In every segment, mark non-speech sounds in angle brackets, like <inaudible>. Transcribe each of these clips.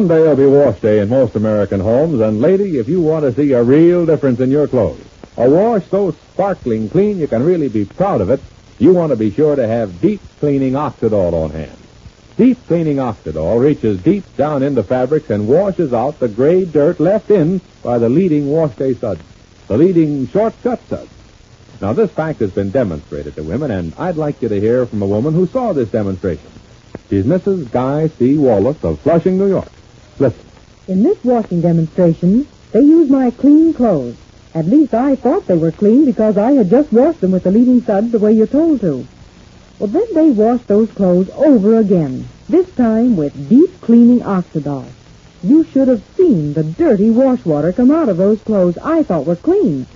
Monday will be wash day in most American homes, and lady, if you want to see a real difference in your clothes, a wash so sparkling clean you can really be proud of it, you want to be sure to have deep cleaning Oxidol on hand. Deep cleaning Oxidol reaches deep down into fabrics and washes out the gray dirt left in by the leading wash day suds, the leading shortcut suds. Now, this fact has been demonstrated to women, and I'd like you to hear from a woman who saw this demonstration. She's Mrs. Guy C. Wallace of Flushing, New York. Listen. In this washing demonstration, they used my clean clothes. At least I thought they were clean because I had just washed them with the leading suds the way you're told to. Well, then they washed those clothes over again, this time with deep cleaning Oxidol. You should have seen the dirty wash water come out of those clothes I thought were clean.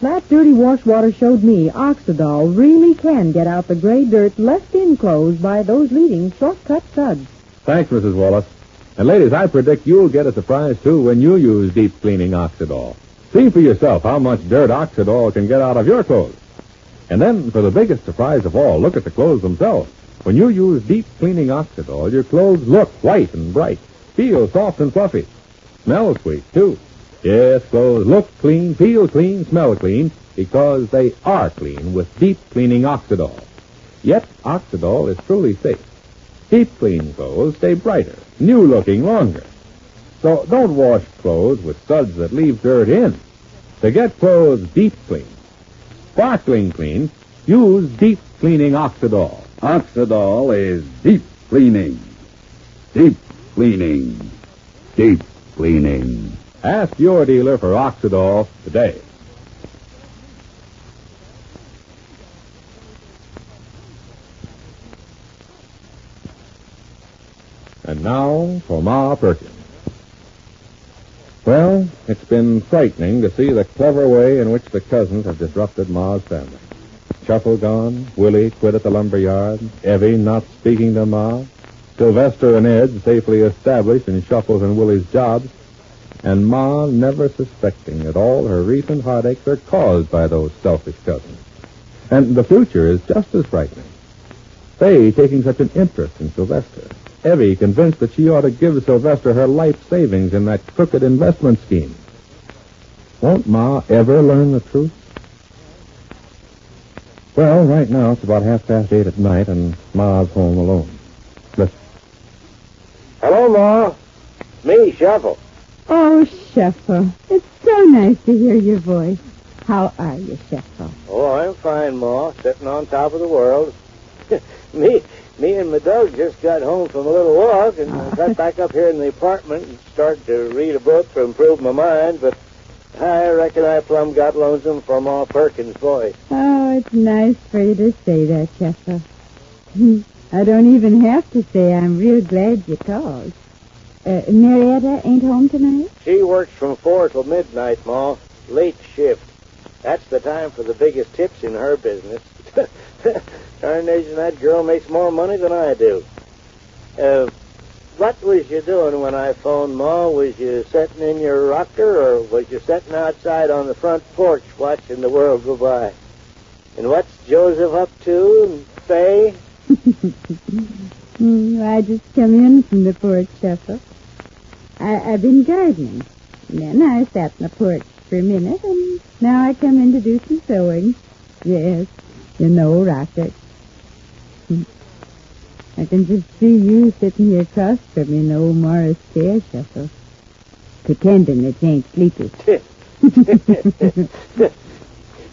That dirty wash water showed me Oxidol really can get out the gray dirt left in clothes by those leading shortcut suds. Thanks, Mrs. Wallace. And ladies, I predict you'll get a surprise, too, when you use deep cleaning Oxidol. See for yourself how much dirt Oxidol can get out of your clothes. And then, for the biggest surprise of all, look at the clothes themselves. When you use deep cleaning Oxidol, your clothes look white and bright, feel soft and fluffy, smell sweet, too. Yes, clothes look clean, feel clean, smell clean, because they are clean with deep cleaning Oxidol. Yet, Oxidol is truly safe. Deep clean clothes stay brighter, new looking longer. So don't wash clothes with suds that leave dirt in. To get clothes deep clean, sparkling clean, use deep cleaning Oxidol. Oxidol is deep cleaning. Deep cleaning. Deep cleaning. Ask your dealer for Oxidol today. Now for Ma Perkins. Well, it's been frightening to see the clever way in which the cousins have disrupted Ma's family. Shuffle gone, Willie quit at the lumber yard, Evie not speaking to Ma, Sylvester and Ed safely established in Shuffle's and Willie's jobs, and Ma never suspecting that all her recent heartaches are caused by those selfish cousins. And the future is just as frightening. Fay taking such an interest in Sylvester. Evie convinced that she ought to give Sylvester her life savings in that crooked investment scheme. Won't Ma ever learn the truth? Well, right now it's about half past eight at night, and Ma's home alone. Listen. Hello, Ma. Me, Shuffle. Oh, Shuffle. It's so nice to hear your voice. How are you, Shuffle? Oh, I'm fine, Ma. Sitting on top of the world. <laughs> me, me and my dog just got home from a little walk and Oh. got back up here in the apartment and started to read a book to improve my mind, but I reckon I plumb got lonesome for Ma Perkins' voice. Oh, it's nice for you to say that, Shuffle. <laughs> I don't even have to say I'm real glad you called. Uh, Marietta ain't home tonight? She works from four till midnight, Ma. Late shift. That's the time for the biggest tips in her business. <laughs> <laughs> Darnation, that girl makes more money than I do. Uh, what was you doing when I phoned, Ma? Was you sitting in your rocker, or was you sitting outside on the front porch watching the world go by? And what's Joseph up to, and Fay? Hmm, <laughs> I just come in from the porch, Shuffle. I, I've been gardening. And then I sat in the porch for a minute, and now I come in to do some sewing. Yes, you know, rocker. Hmm. I can just see you sitting here across from me in the old Morris chair, Shuffle. Pretending that you ain't sleepy. <laughs> <laughs>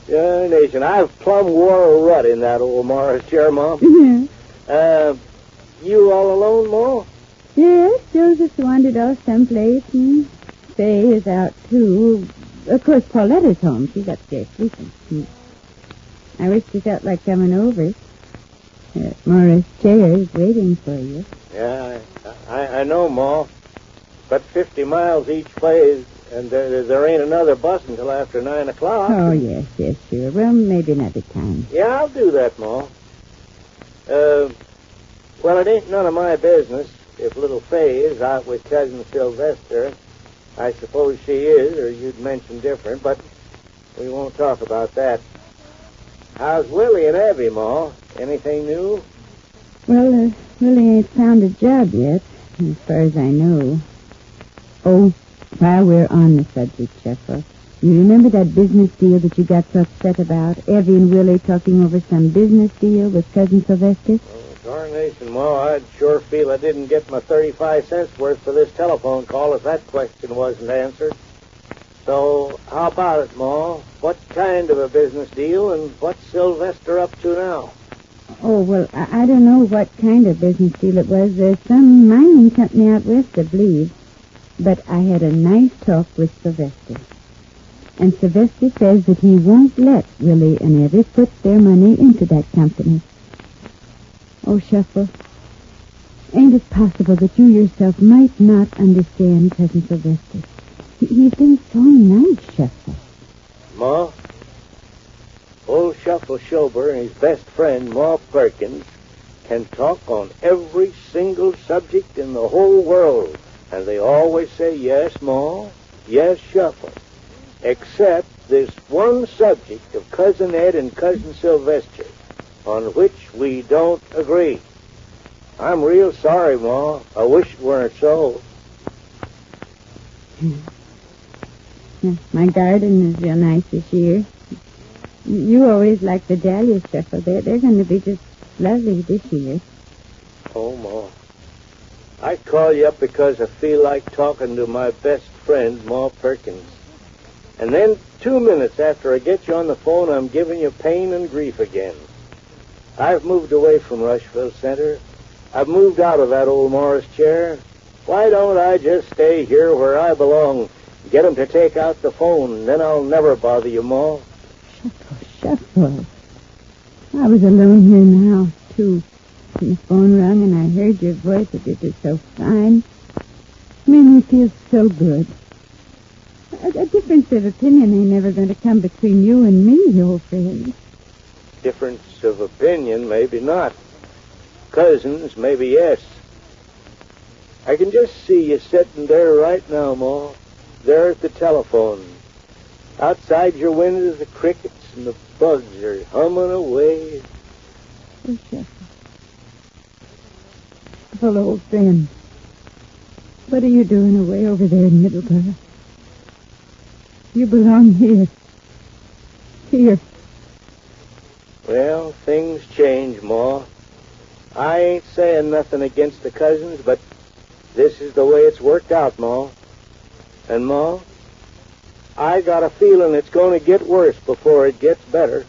Darnation, I've plumb wore a rut in that old Morris chair, Ma. <laughs> Uh, you all alone, Ma? Yes, Joseph's wandered off someplace, and Fay is out, too. Of course, Paulette's home. She's upstairs sleeping. I wish you felt like coming over. Uh, Morris Chair is waiting for you. Yeah, I, I, I know, Ma. But 50 miles each way, and there, there ain't another bus until after 9 o'clock. Oh, yes, yes, sure. Well, maybe another time. Yeah, I'll do that, Ma. Uh, well, it ain't none of my business if little Fay is out with Cousin Sylvester. I suppose she is, or you'd mention different, but we won't talk about that. How's Willie and Abby, Ma? Anything new? Well, uh, Willie ain't found a job yet, as far as I know. Oh, while we're on the subject, Shuffle, you remember that business deal that you got so upset about? Evie and Willie talking over some business deal with Cousin Sylvester? Oh, darnation, Ma, I'd sure feel I didn't get my 35 cents worth for this telephone call if that question wasn't answered. So, how about it, Ma? What kind of a business deal, and what's Sylvester up to now? Oh, well, I, I don't know what kind of business deal it was. There's some mining company out west, I believe. But I had a nice talk with Sylvester. And Sylvester says that he won't let Willie and Evie put their money into that company. Oh, Shuffle, ain't it possible that you yourself might not understand Cousin Sylvester? He, he's been so nice, Shuffle. Ma? Old Shuffle Shober and his best friend, Ma Perkins, can talk on every single subject in the whole world. And they always say, yes, Ma, yes, Shuffle. Except this one subject of Cousin Ed and Cousin Sylvester, on which we don't agree. I'm real sorry, Ma. I wish it weren't so. Hmm. My garden is real nice this year. You always like the dahlia Shuffle. They're, they're going to be just lovely this year. Oh, Ma. I call you up because I feel like talking to my best friend, Ma Perkins. And then, two minutes after I get you on the phone, I'm giving you pain and grief again. I've moved away from Rushville Center. I've moved out of that old Morris chair. Why don't I just stay here where I belong? Get 'em to take out the phone, then I'll never bother you, Ma. Shuffle. Shuffle. I was alone here in the house, too. And the phone rang, and I heard your voice. It did so fine. Made me feel so good. A, a difference of opinion ain't never going to come between you and me, old friend. Difference of opinion, maybe not. Cousins, maybe yes. I can just see you sitting there right now, Ma. There at the telephone. Outside your window, the crickets and the bugs are humming away. Oh, Shuffle. Well, old friend. What are you doing away over there in Middleborough? You belong here. Here. Well, things change, Ma. I ain't saying nothing against the cousins, but this is the way it's worked out, Ma. And, Ma, I got a feeling it's going to get worse before it gets better.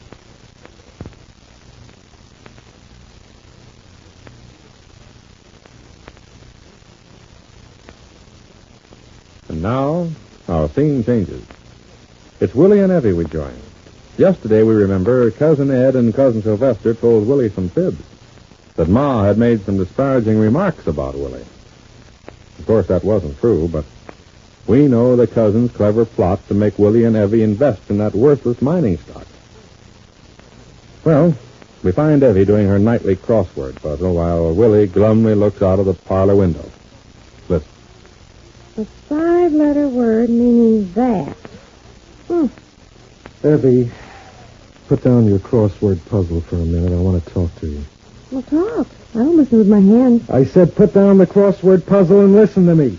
And now, our scene changes. It's Willie and Evie we join. Yesterday, we remember, Cousin Ed and Cousin Sylvester told Willie some fibs. That Ma had made some disparaging remarks about Willie. Of course, that wasn't true, but we know the cousin's clever plot to make Willie and Evie invest in that worthless mining stock. Well, we find Evie doing her nightly crossword puzzle while Willie glumly looks out of the parlor window. Listen. A five-letter word meaning that. Hmm. Evie, put down your crossword puzzle for a minute. I want to talk to you. Well, talk. I don't listen with my hands. I said put down the crossword puzzle and listen to me.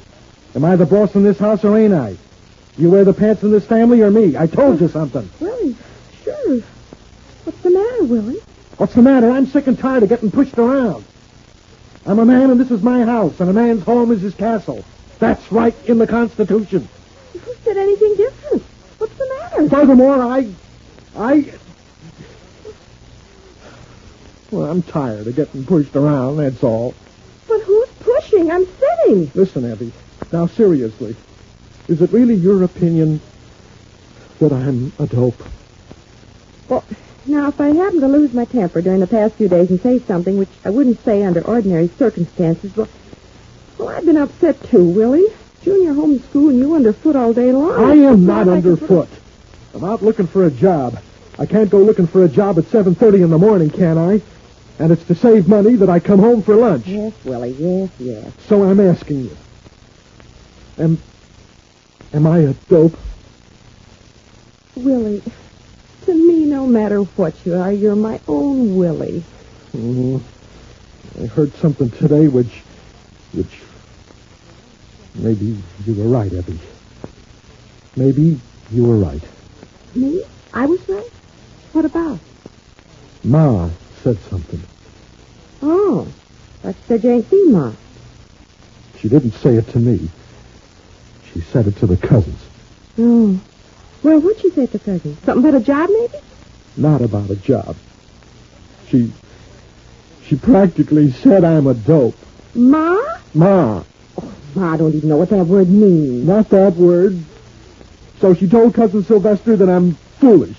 Am I the boss in this house or ain't I? You wear the pants in this family or me? I told you something. Willie, sure. What's the matter, Willie? What's the matter? I'm sick and tired of getting pushed around. I'm a man and this is my house, and a man's home is his castle. That's right in the Constitution. Who said anything different? What's the matter? Furthermore, I. I. Well, I'm tired of getting pushed around, that's all. But who's pushing? I'm sitting. Listen, Evie. Now, seriously. Is it really your opinion that I'm a dope? Well, Now, if I happen to lose my temper during the past few days and say something which I wouldn't say under ordinary circumstances, well, well I've been upset too, Willie. Junior home from and you underfoot all day long. I am not like I put underfoot. I'm out looking for a job. I can't go looking for a job at 7.30 in the morning, can I? And it's to save money that I come home for lunch. Yes, Willie, yes, yes. So I'm asking you. Am, am I a dope? Willie, to me, no matter what you are, you're my own Willie. Mm, I heard something today which, which, maybe you were right, Evie. Maybe you were right. Me? I was right? What about? Ma said something. Oh, that said you ain't seen Ma. She didn't say it to me. She said it to the cousins. Oh. Well, what'd she say to cousin? Something about a job, maybe? Not about a job. She, she practically said I'm a dope. Ma? Ma, Oh, Ma, I don't even know what that word means. not that word. So she told Cousin Sylvester that I'm foolish.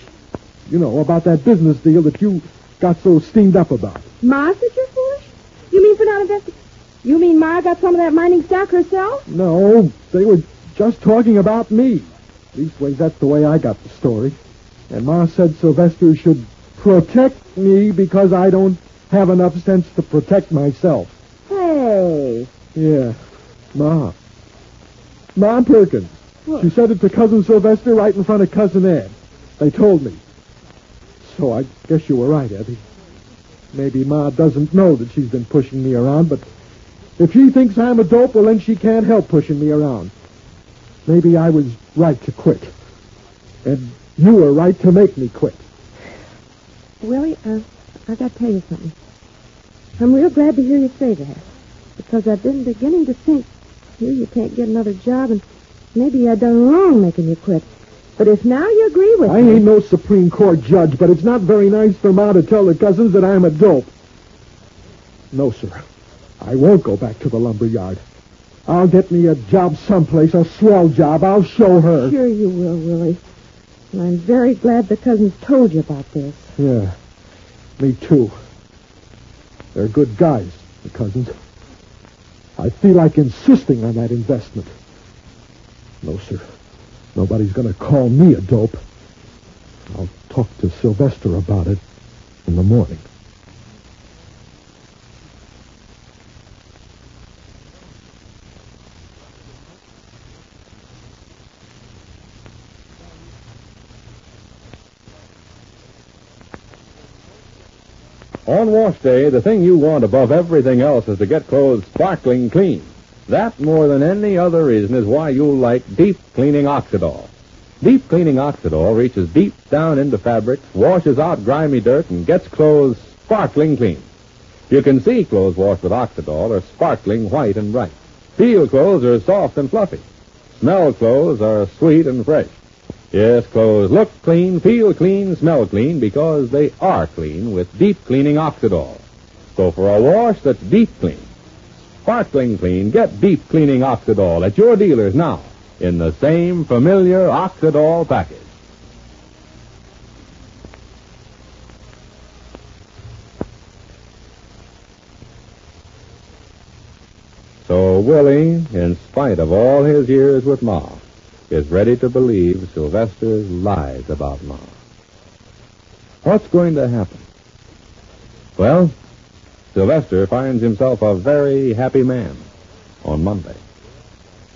You know, about that business deal that you got so steamed up about. Ma said you're foolish? You mean for not investing? You mean Ma got some of that mining stock herself? No, they were just talking about me. Leastways, that's the way I got the story. And Ma said Sylvester should protect me because I don't have enough sense to protect myself. Hey. Yeah, Ma. Ma Perkins. What? She said it to Cousin Sylvester right in front of Cousin Ed. They told me. So I guess you were right, Evie. Maybe Ma doesn't know that she's been pushing me around, but if she thinks I'm a dope, well, then she can't help pushing me around. Maybe I was right to quit. And you were right to make me quit. Willie, uh, I got to tell you something. I'm real glad to hear you say that. Because I've been beginning to think, here you can't get another job, and maybe I done wrong making you quit. But if now you agree with I me... ain't no Supreme Court judge, but it's not very nice for Ma to tell the cousins that I'm a dope. No, sir. I won't go back to the lumber yard. I'll get me a job someplace, a swell job. I'll show her. Sure you will, Willie. And I'm very glad the cousins told you about this. Yeah, me too. They're good guys, the cousins. I feel like insisting on that investment. No, sir. Nobody's going to call me a dope. I'll talk to Sylvester about it in the morning. On wash day, the thing you want above everything else is to get clothes sparkling clean. That, more than any other reason, is why you like deep cleaning Oxidol. Deep cleaning Oxidol reaches deep down into fabrics, washes out grimy dirt, and gets clothes sparkling clean. You can see clothes washed with Oxidol are sparkling white and bright. Feel clothes are soft and fluffy. Smell clothes are sweet and fresh. Yes, clothes look clean, feel clean, smell clean because they are clean with deep cleaning Oxidol. So for a wash that's deep clean, sparkling clean, get deep cleaning Oxidol at your dealers now in the same familiar Oxidol package. So Willie, in spite of all his years with Ma, is ready to believe Sylvester's lies about Ma. What's going to happen? Well, Sylvester finds himself a very happy man on Monday.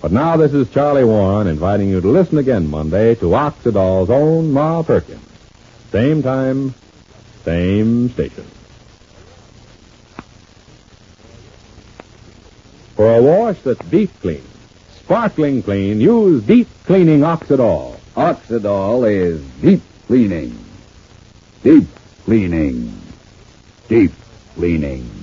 But now this is Charlie Warren inviting you to listen again Monday to Oxidol's own Ma Perkins. Same time, same station. For a wash that's deep clean, sparkling clean, use deep cleaning Oxidol. Oxidol is deep cleaning. Deep cleaning. Deep cleaning.